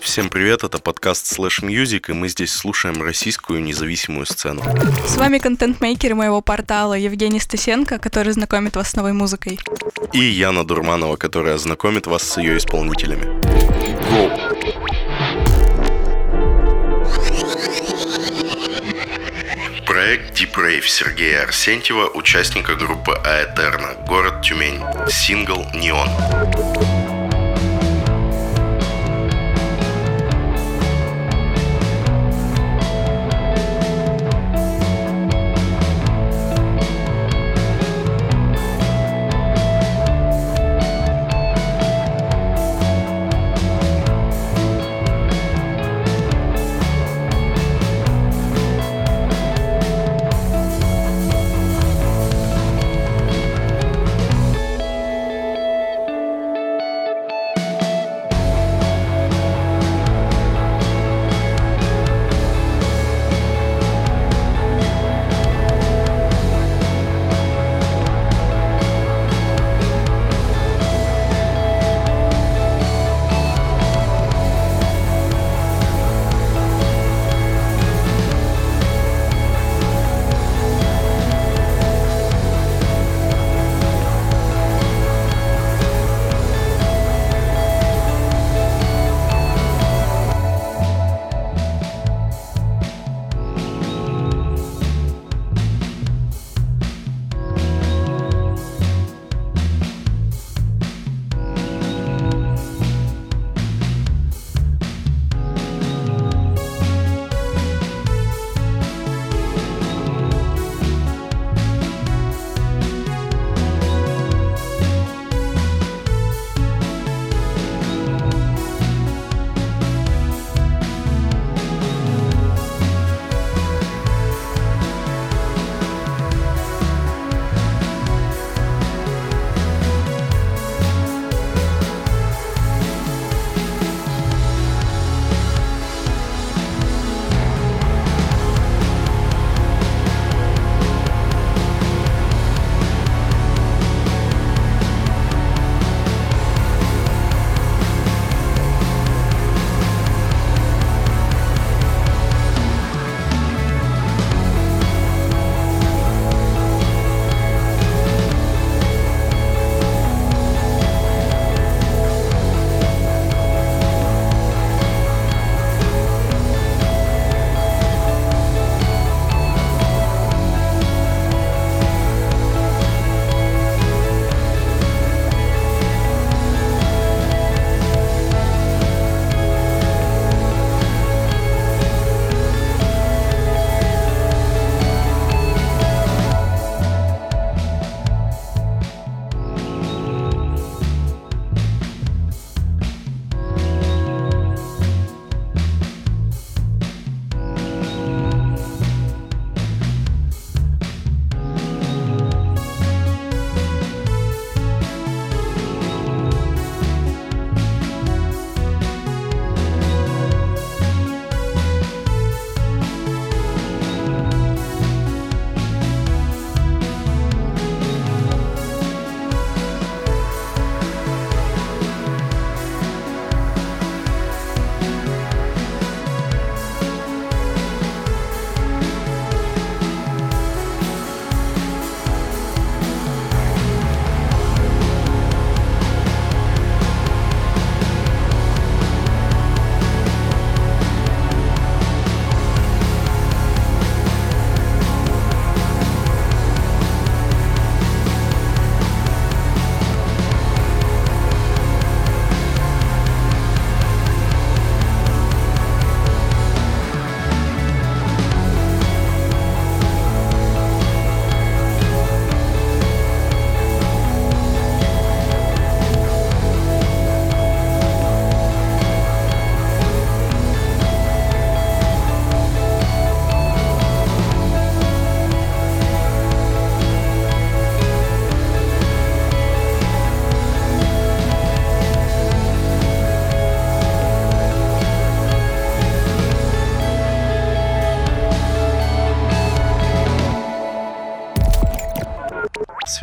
Всем привет, это подкаст Slash Music, и мы здесь слушаем российскую независимую сцену. С вами контент-мейкер моего портала Евгений Стасенко, который знакомит вас с новой музыкой. И Яна Дурманова, которая знакомит вас с ее исполнителями. Go! Проект Deep Rave Сергея Арсентьева, участника группы Аэтерна, город Тюмень. Сингл «Неон».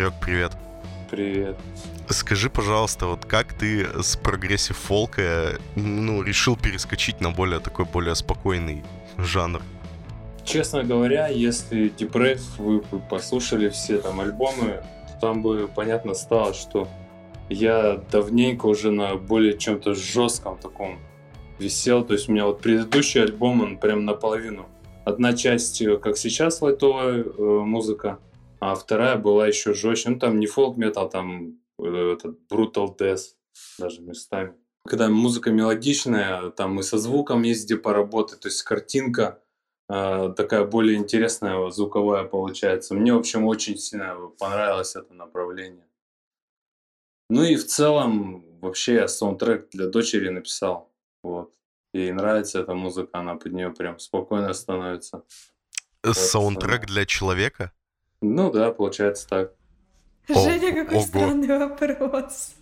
Серег, привет. Привет. Скажи, пожалуйста, вот как ты с progressive фолка ну, решил перескочить на более такой более спокойный жанр? Честно говоря, если Deep Rave вы послушали все там альбомы, там бы понятно стало, что я давненько уже на более чем-то жестком таком висел. То есть у меня вот предыдущий альбом, он прям наполовину. Одна часть, э, как сейчас, лайтовая э, музыка, а вторая была еще жестче. Ну, там не фолк-метал, там э, этот brutal death даже местами. Когда музыка мелодичная, там и со звуком есть где поработать, то есть картинка э, такая более интересная, звуковая получается. Мне, в общем, очень сильно понравилось это направление. Ну и в целом, вообще я саундтрек для дочери написал. Вот. Ей нравится эта музыка, она под нее прям спокойно становится. Саундтрек для человека? Ну да, получается так. Женя, какой ого. странный вопрос.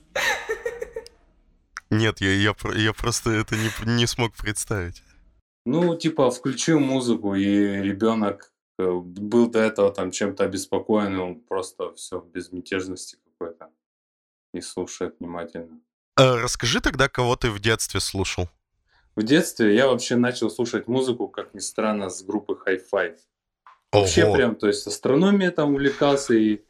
Нет, я, я, я просто это не, не смог представить. Ну, типа, включил музыку, и ребенок э, был до этого там чем-то обеспокоен, и он просто все в безмятежности какой-то и слушает внимательно. А, расскажи тогда, кого ты в детстве слушал. В детстве я вообще начал слушать музыку, как ни странно, с группы Hi-Fi. Вообще прям, то есть астрономия там увлекался, и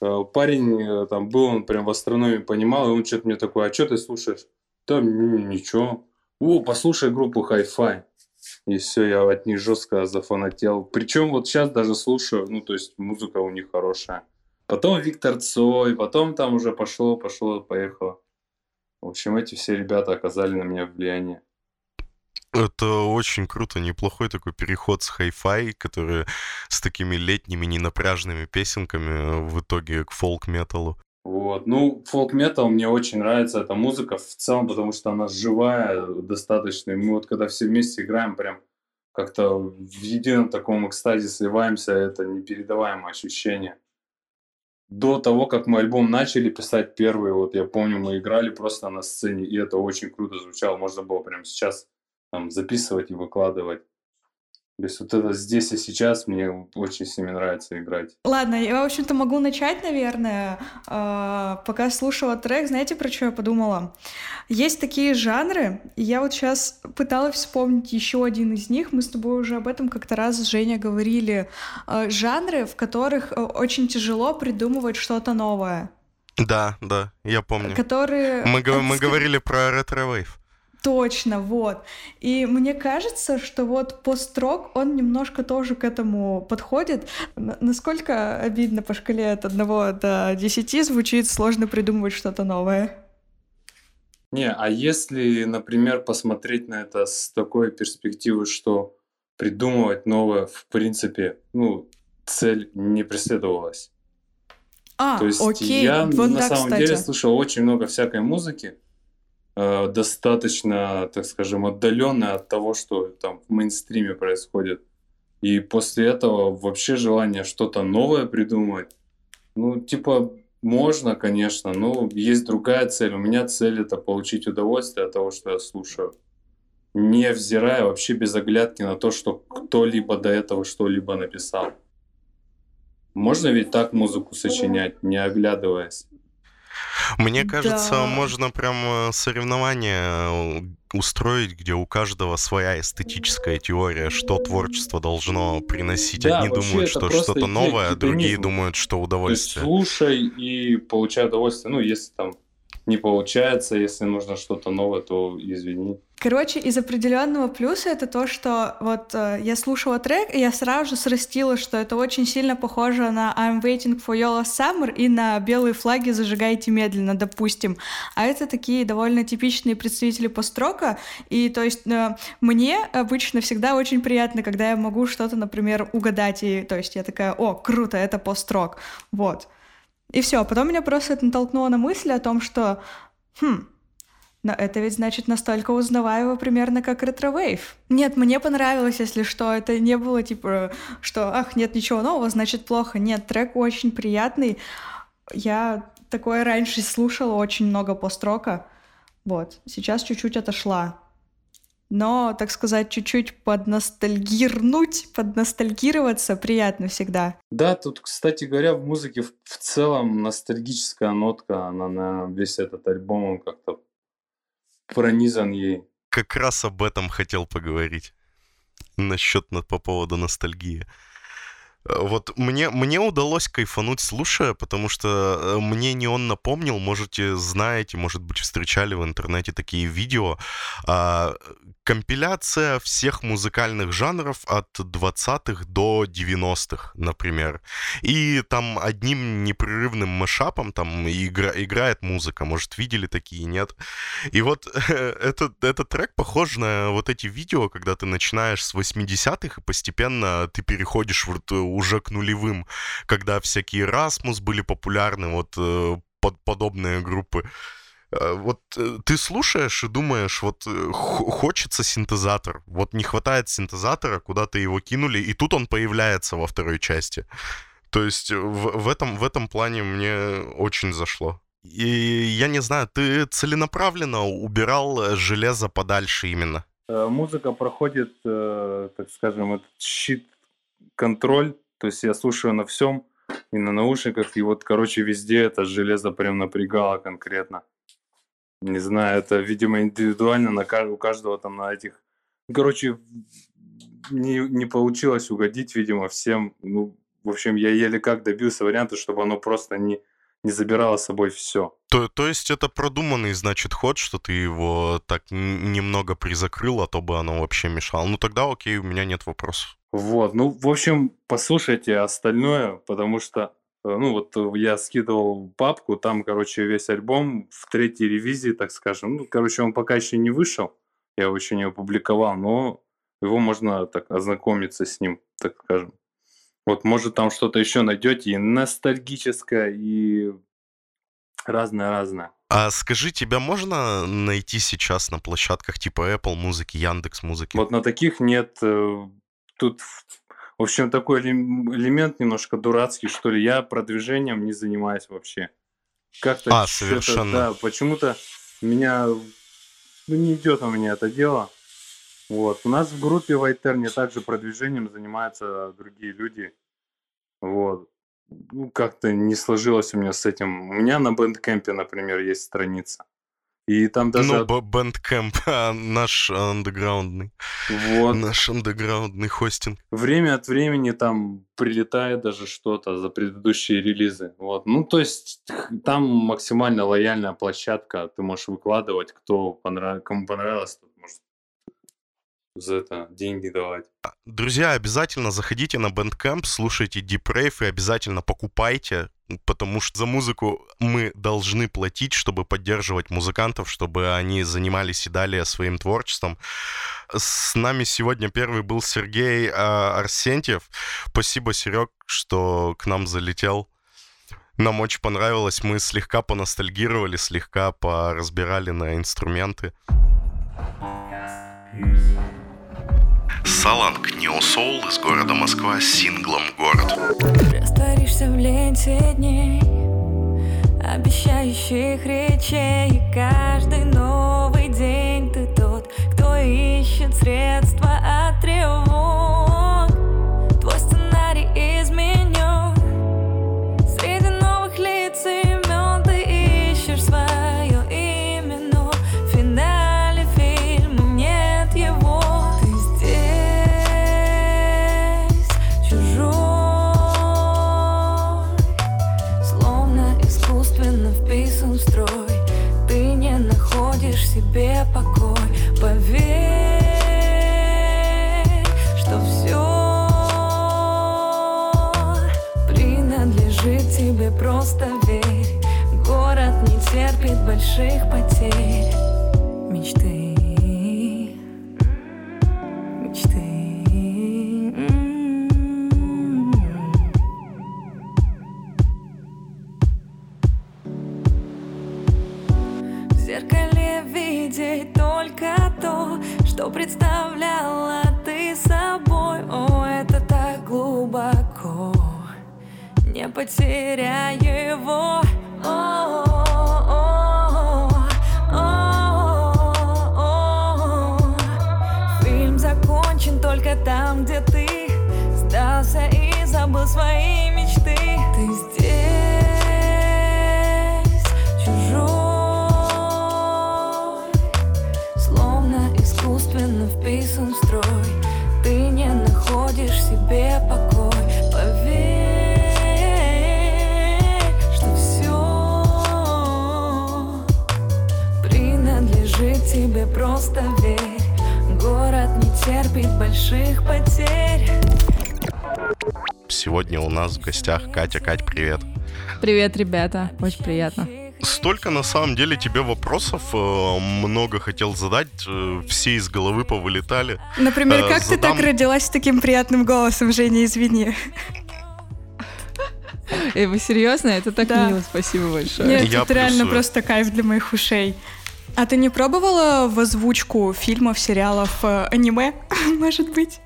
э, парень э, там был, он прям в астрономии понимал, и он что-то мне такой, а что ты слушаешь? Там ничего. О, послушай группу Hi-Fi. И все, я от них жестко зафанател. Причем вот сейчас даже слушаю, ну, то есть музыка у них хорошая. Потом Виктор Цой, потом там уже пошло, пошло, поехало. В общем, эти все ребята оказали на меня влияние. Это очень круто, неплохой такой переход с хай-фай, который с такими летними ненапряжными песенками в итоге к фолк-металлу. Вот, ну, фолк-метал мне очень нравится эта музыка в целом, потому что она живая достаточно. И мы вот когда все вместе играем, прям как-то в едином таком экстазе сливаемся, это непередаваемое ощущение. До того, как мы альбом начали писать первый, вот я помню, мы играли просто на сцене, и это очень круто звучало. Можно было прямо сейчас там записывать и выкладывать. То есть вот это здесь и сейчас мне очень сильно нравится играть. Ладно, я, в общем-то, могу начать, наверное. Э, пока слушала трек, знаете, про что я подумала? Есть такие жанры, и я вот сейчас пыталась вспомнить еще один из них. Мы с тобой уже об этом как-то раз с Женей говорили. Э, жанры, в которых э, очень тяжело придумывать что-то новое. Да, да, я помню. Которые... Мы, мы говорили про retrowave. Точно, вот. И мне кажется, что вот построк, он немножко тоже к этому подходит. Насколько обидно по шкале от 1 до 10 звучит сложно придумывать что-то новое? Не, а если, например, посмотреть на это с такой перспективы, что придумывать новое, в принципе, ну, цель не преследовалась. А, То есть окей, я вот на да, самом кстати. деле слышал очень много всякой музыки, Э, достаточно, так скажем, отдаленная от того, что там в мейнстриме происходит. И после этого вообще желание что-то новое придумать, ну, типа, можно, конечно, но есть другая цель. У меня цель это получить удовольствие от того, что я слушаю. Не взирая вообще без оглядки на то, что кто-либо до этого что-либо написал. Можно ведь так музыку сочинять, не оглядываясь. Мне кажется, да. можно прям э, соревнование э, устроить, где у каждого своя эстетическая теория, что творчество должно приносить. Да, Одни думают, что что-то новое, а другие думают, что удовольствие. слушай и получай удовольствие. Ну, если там не получается, если нужно что-то новое, то извини. Короче, из определенного плюса это то, что вот э, я слушала трек, и я сразу же срастила, что это очень сильно похоже на I'm Waiting for Your Last Summer и на белые флаги зажигайте медленно, допустим. А это такие довольно типичные представители построка, и то есть э, мне обычно всегда очень приятно, когда я могу что-то, например, угадать, и то есть я такая, о, круто, это построк, вот. И все, а потом меня просто это натолкнуло на мысль о том, что, хм, но это ведь значит настолько узнаваемо примерно как retrowave. Нет, мне понравилось, если что. Это не было типа, что ах, нет ничего нового, значит плохо. Нет, трек очень приятный. Я такое раньше слушала очень много построка. Вот. Сейчас чуть-чуть отошла. Но, так сказать, чуть-чуть подностальгирнуть, подностальгироваться приятно всегда. Да, тут, кстати говоря, в музыке в, в целом ностальгическая нотка, она на весь этот альбом он как-то пронизан ей. Как раз об этом хотел поговорить. Насчет по поводу ностальгии. Вот мне, мне удалось кайфануть, слушая, потому что э, мне не он напомнил, можете знаете, может быть, встречали в интернете такие видео. А, компиляция всех музыкальных жанров от 20-х до 90-х, например. И там одним непрерывным мешапом там игра, играет музыка. Может, видели такие, нет? И вот этот, этот трек похож на вот эти видео, когда ты начинаешь с 80-х, и постепенно ты переходишь вот уже к нулевым, когда всякие Расмус были популярны, вот э, под, подобные группы. Э, вот э, ты слушаешь и думаешь, вот хочется синтезатор, вот не хватает синтезатора, куда-то его кинули, и тут он появляется во второй части. То есть в, в, этом, в этом плане мне очень зашло. И я не знаю, ты целенаправленно убирал железо подальше именно? Музыка проходит, так скажем, этот щит контроль то есть я слушаю на всем, и на наушниках, и вот, короче, везде это железо прям напрягало конкретно. Не знаю, это, видимо, индивидуально на, у каждого там на этих... Короче, не, не получилось угодить, видимо, всем. Ну, в общем, я еле как добился варианта, чтобы оно просто не, не забирало с собой все. То, то есть это продуманный, значит, ход, что ты его так немного призакрыл, а то бы оно вообще мешало. Ну тогда окей, у меня нет вопросов. Вот, ну, в общем, послушайте остальное, потому что, э, ну, вот я скидывал папку, там, короче, весь альбом в третьей ревизии, так скажем. Ну, короче, он пока еще не вышел, я его еще не опубликовал, но его можно так ознакомиться с ним, так скажем. Вот, может, там что-то еще найдете и ностальгическое, и разное-разное. А скажи, тебя можно найти сейчас на площадках типа Apple музыки, Яндекс музыки? Вот на таких нет э, тут, в общем, такой элемент немножко дурацкий, что ли. Я продвижением не занимаюсь вообще. Как-то а, совершенно. Да, почему-то меня, ну, не идет у меня это дело. Вот. У нас в группе в Айтерне также продвижением занимаются другие люди. Вот. Ну, как-то не сложилось у меня с этим. У меня на Бендкемпе, например, есть страница. И там даже... Ну, Bandcamp, а наш андеграундный. Вот. Наш андеграундный хостинг. Время от времени там прилетает даже что-то за предыдущие релизы. Вот. Ну, то есть там максимально лояльная площадка. Ты можешь выкладывать, кто понрав... кому понравилось, тот может за это деньги давать. Друзья, обязательно заходите на Bandcamp, слушайте Deep Rave и обязательно покупайте потому что за музыку мы должны платить, чтобы поддерживать музыкантов, чтобы они занимались и далее своим творчеством. С нами сегодня первый был Сергей а, Арсентьев. Спасибо, Серег, что к нам залетел. Нам очень понравилось, мы слегка поностальгировали, слегка поразбирали на инструменты. Саланг Нео Соул из города Москва с синглом «Город». Растворишься в ленте дней Обещающих речей каждый новый день ты тот, кто ищет средства больших потерь искусственно вписан в строй Ты не находишь себе покой Поверь, что все принадлежит тебе, просто верь Город не терпит больших потерь Сегодня у нас в гостях Катя. Кать, привет. Привет, ребята. Очень приятно. Столько на самом деле тебе вопросов э, много хотел задать, э, все из головы повылетали. Например, Э, как ты так задам- родилась с таким приятным голосом, Женя, извини. Эй, вы серьезно? Это так Да. мило, спасибо большое. Нет, Я это реально плюсую. просто кайф для моих ушей. А ты не пробовала в озвучку фильмов, сериалов, аниме, может быть?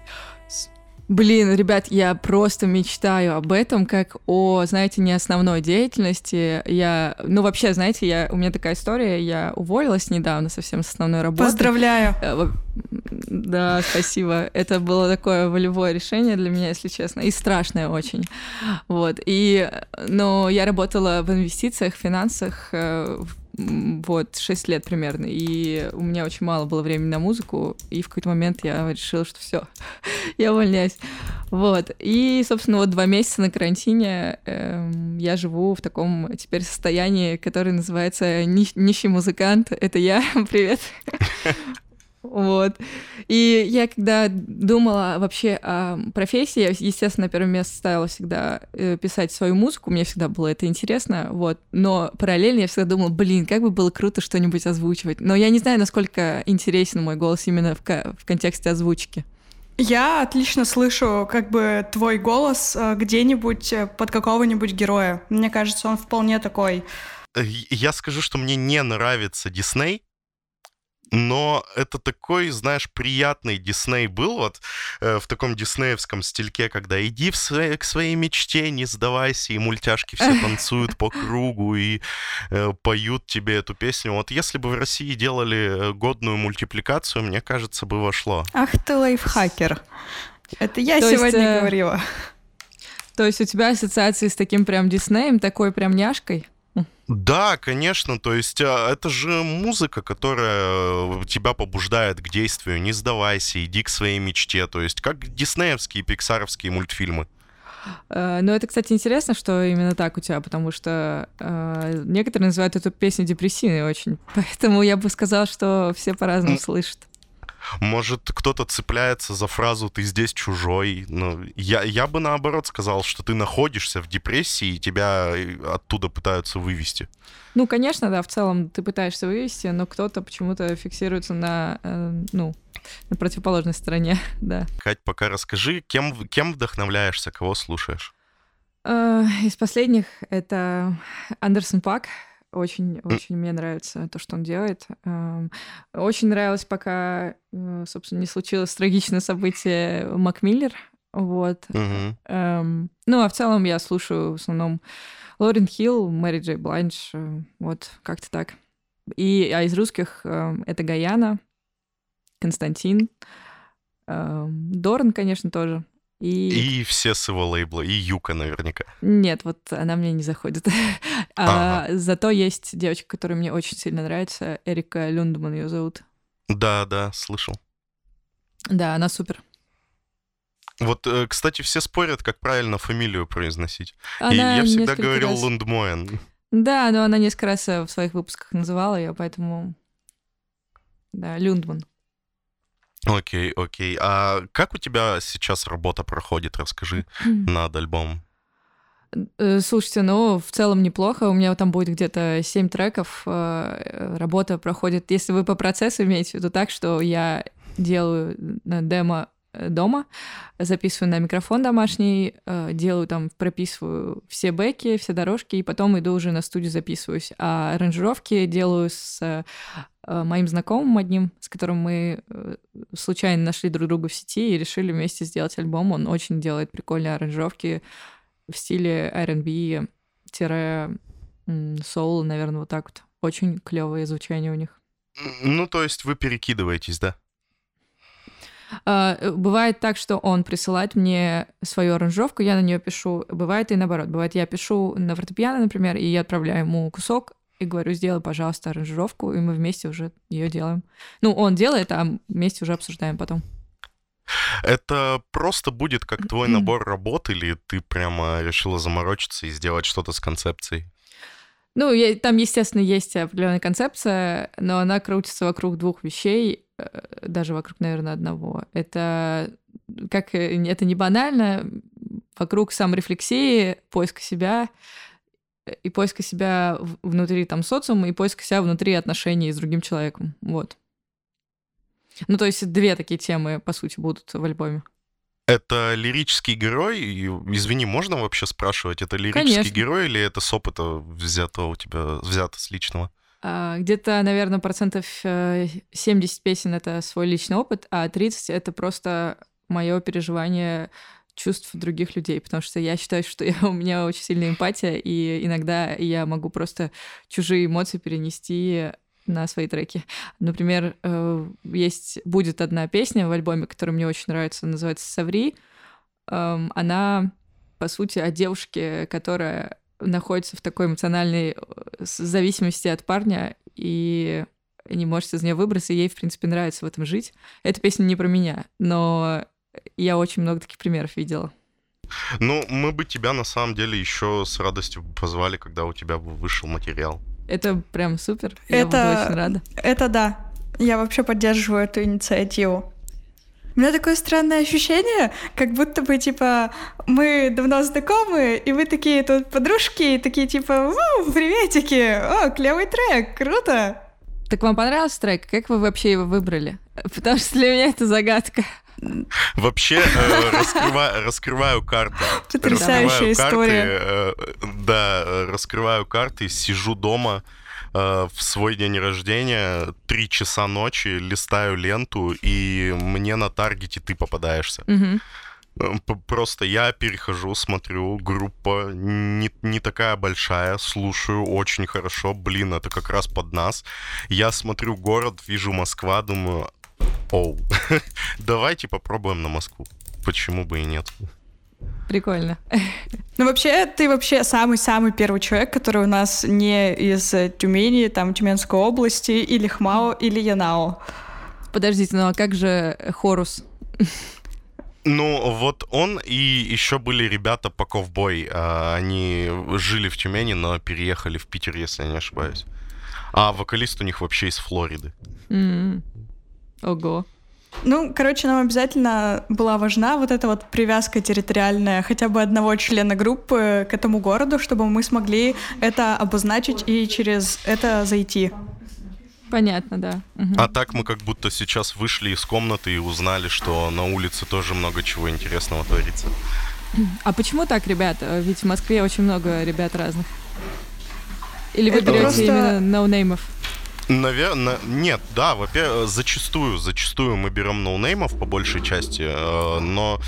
Блин, ребят, я просто мечтаю об этом, как о, знаете, не основной деятельности. Я, ну вообще, знаете, я, у меня такая история, я уволилась недавно совсем с основной работы. Поздравляю. Э, Да, спасибо. Это было такое волевое решение для меня, если честно, и страшное очень. Вот. И, но я работала в инвестициях, финансах э, в- вот, 6 лет примерно, и у меня очень мало было времени на музыку, и в какой-то момент я решила, что все, я увольняюсь. Вот. И, собственно, вот два месяца на карантине эм, я живу в таком теперь состоянии, которое называется ни- нищий музыкант. Это я. Привет. Вот. И я когда думала вообще о профессии, я, естественно, на первое место ставила всегда э, писать свою музыку, мне всегда было это интересно, вот. Но параллельно я всегда думала, блин, как бы было круто что-нибудь озвучивать. Но я не знаю, насколько интересен мой голос именно в, ка- в контексте озвучки. Я отлично слышу как бы твой голос э, где-нибудь э, под какого-нибудь героя. Мне кажется, он вполне такой. Я скажу, что мне не нравится Дисней, но это такой, знаешь, приятный Дисней был вот э, в таком диснеевском стильке, когда иди в свои- к своей мечте, не сдавайся, и мультяшки все танцуют по кругу и э, поют тебе эту песню. Вот если бы в России делали э, годную мультипликацию, мне кажется, бы вошло. Ах ты лайфхакер. Это я То есть, сегодня э, говорила. То есть у тебя ассоциации с таким прям Диснеем, такой прям няшкой? Да, конечно, то есть а, это же музыка, которая э, тебя побуждает к действию. Не сдавайся, иди к своей мечте. То есть как диснеевские, пиксаровские мультфильмы. Э, Ну, это, кстати, интересно, что именно так у тебя, потому что э, некоторые называют эту песню депрессивной очень. Поэтому я бы сказала, что все по-разному слышат. Может, кто-то цепляется за фразу «ты здесь чужой». Ну, я, я бы наоборот сказал, что ты находишься в депрессии, и тебя э, оттуда пытаются вывести. Ну, конечно, да, в целом ты пытаешься вывести, но кто-то почему-то фиксируется на, э, ну, на противоположной стороне, да. Кать, пока расскажи, кем, кем вдохновляешься, кого слушаешь? Э, Из последних это Андерсон Пак. Очень, очень мне нравится то, что он делает. Эм, Очень нравилось, пока, э, собственно, не случилось трагичное событие Макмиллер. Вот. Эм, Ну, а в целом я слушаю в основном Лорен Хилл, Мэри Джей Блайндж. э, Вот, как-то так. И, а из русских эм, это Гаяна, Константин, Дорн, конечно, тоже. И... И все с его лейбла, и Юка наверняка. Нет, вот она мне не заходит. А, Зато есть девочка, которая мне очень сильно нравится. Эрика Люндман ее зовут. Да, да, слышал. Да, она супер. Вот, э, кстати, все спорят, как правильно фамилию произносить. И Она я всегда говорил раз- Лундмоен. Да, но она несколько раз э, в своих выпусках называла ее, поэтому... Да, Люндман. Окей, окей. А как у тебя сейчас работа проходит? Расскажи над альбомом. Э, Слушайте, ну, в целом неплохо. У меня там будет где-то 7 треков. Э, Работа проходит, если вы по процессу имеете в виду так, что я делаю демо э, дома, записываю на микрофон домашний, делаю там, прописываю все бэки, все дорожки, и потом иду уже на студию записываюсь. А аранжировки делаю с моим знакомым одним, с которым мы э, случайно нашли друг друга в сети и решили вместе сделать альбом. Он очень делает прикольные аранжировки, в стиле R&B тире соул, наверное, вот так вот. Очень клевое звучание у них. Ну, то есть вы перекидываетесь, да? Э, бывает так, что он присылает мне свою аранжировку, я на нее пишу. Бывает и наоборот. Бывает, я пишу на фортепиано, например, и я отправляю ему кусок и говорю, сделай, пожалуйста, аранжировку, и мы вместе уже ее делаем. Ну, он делает, а вместе уже обсуждаем потом. Это просто будет как твой набор работ, или ты прямо решила заморочиться и сделать что-то с концепцией? Ну, я, там, естественно, есть определенная концепция, но она крутится вокруг двух вещей, э, даже вокруг, наверное, одного. Это как э, это не банально, вокруг саморефлексии, поиска себя и поиска себя внутри там социума и поиска себя внутри отношений с другим человеком. Вот. Ну, то есть две такие темы, по сути, будут в альбоме. Это лирический герой? Извини, можно вообще спрашивать, это лирический Конечно. герой или это с опыта взято у тебя, взято с личного? А, где-то, наверное, процентов 70 э, песен — это свой личный опыт, а 30 — это просто мое переживание чувств других людей, потому что я считаю, что я, у меня очень сильная эмпатия, и иногда я могу просто чужие эмоции перенести на свои треки. Например, э, есть будет одна песня в альбоме, которая мне очень нравится, называется «Саври». Эм, она, по сути, о девушке, которая находится в такой эмоциональной э, зависимости от парня и не может из нее выбраться, и ей, в принципе, нравится в этом жить. Эта песня не про меня, но я очень много таких примеров видела. Ну, мы бы тебя на самом деле еще с радостью позвали, когда у тебя вышел материал. Это прям супер. Я это, буду очень рада. Это да. Я вообще поддерживаю эту инициативу. У меня такое странное ощущение, как будто бы, типа, мы давно знакомы, и вы такие тут подружки, такие, типа, приветики, о, клевый трек, круто. Так вам понравился трек? Как вы вообще его выбрали? Потому что для меня это загадка. Вообще, э, раскрываю, карты. Потрясающая история. Э, да, раскрываю карты, сижу дома э, в свой день рождения, три часа ночи, листаю ленту, и мне на таргете ты попадаешься. Просто я перехожу, смотрю, группа не, не такая большая, слушаю очень хорошо, блин, это как раз под нас. Я смотрю город, вижу Москва, думаю, Оу. Давайте попробуем на Москву. Почему бы и нет? Прикольно. Ну, вообще, ты вообще самый-самый первый человек, который у нас не из Тюмени, там, Тюменской области, или Хмао, или Янао. Подождите, ну а как же Хорус? Ну, вот он и еще были ребята по ковбой. А, они жили в Тюмени, но переехали в Питер, если я не ошибаюсь. А вокалист у них вообще из Флориды. Mm-hmm. Ого. Ну, короче, нам обязательно была важна вот эта вот привязка территориальная хотя бы одного члена группы к этому городу, чтобы мы смогли это обозначить и через это зайти. Понятно, да. Угу. А так мы как будто сейчас вышли из комнаты и узнали, что на улице тоже много чего интересного творится. А почему так, ребята? Ведь в Москве очень много ребят разных. Или вы это берете просто... именно ноунеймов? Наверное, нет, да, во-первых, зачастую, зачастую мы берем ноунеймов по большей части, э, но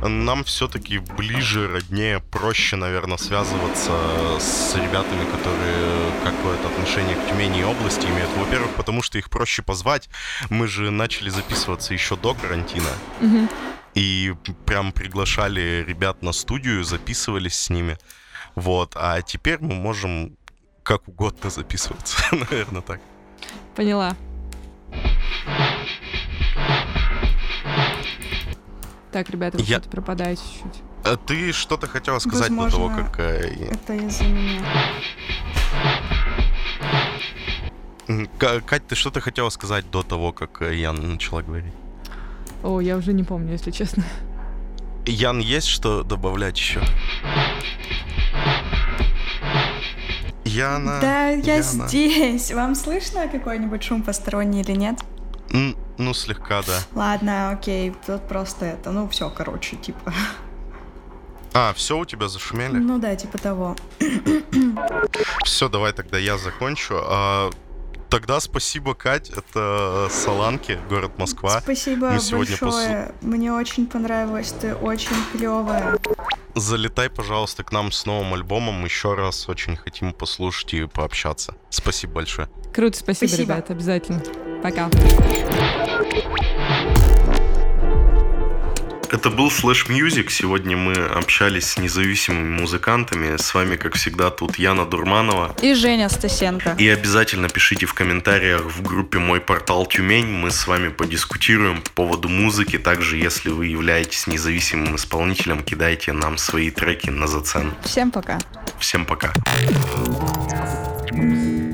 нам все-таки ближе, роднее, проще, наверное, связываться с ребятами, которые какое-то отношение к Тюмени и области имеют. Во-первых, потому что их проще позвать. Мы же начали записываться еще до карантина. Угу. И прям приглашали ребят на студию, записывались с ними. Вот, а теперь мы можем как угодно записываться, наверное, так. Поняла. Так, ребята, вы Я... что-то пропадаете чуть-чуть. А ты что-то хотела сказать Возможно, до того, как... Э, это из-за меня. Кать, ты что-то хотела сказать до того, как э, Ян начала говорить? О, я уже не помню, если честно. Ян, есть что добавлять еще? Яна. Да, я Яна. здесь. Вам слышно какой-нибудь шум посторонний или нет? Н ну, слегка, да. Ладно, окей, тут просто это, ну, все, короче, типа. А, все у тебя зашумели? Ну да, типа того. Все, давай тогда я закончу. А, тогда спасибо, Кать. Это Саланки, город Москва. Спасибо Мы сегодня большое. Пос... Мне очень понравилось. Ты очень клевая залетай, пожалуйста, к нам с новым альбомом. Еще раз очень хотим послушать и пообщаться. Спасибо большое. Круто, спасибо, спасибо. ребят, обязательно. Пока. Это был Slash Music. Сегодня мы общались с независимыми музыкантами. С вами, как всегда, тут Яна Дурманова. И Женя Стасенко. И обязательно пишите в комментариях в группе «Мой портал Тюмень». Мы с вами подискутируем по поводу музыки. Также, если вы являетесь независимым исполнителем, кидайте нам свои треки на зацен. Всем пока. Всем пока. Thank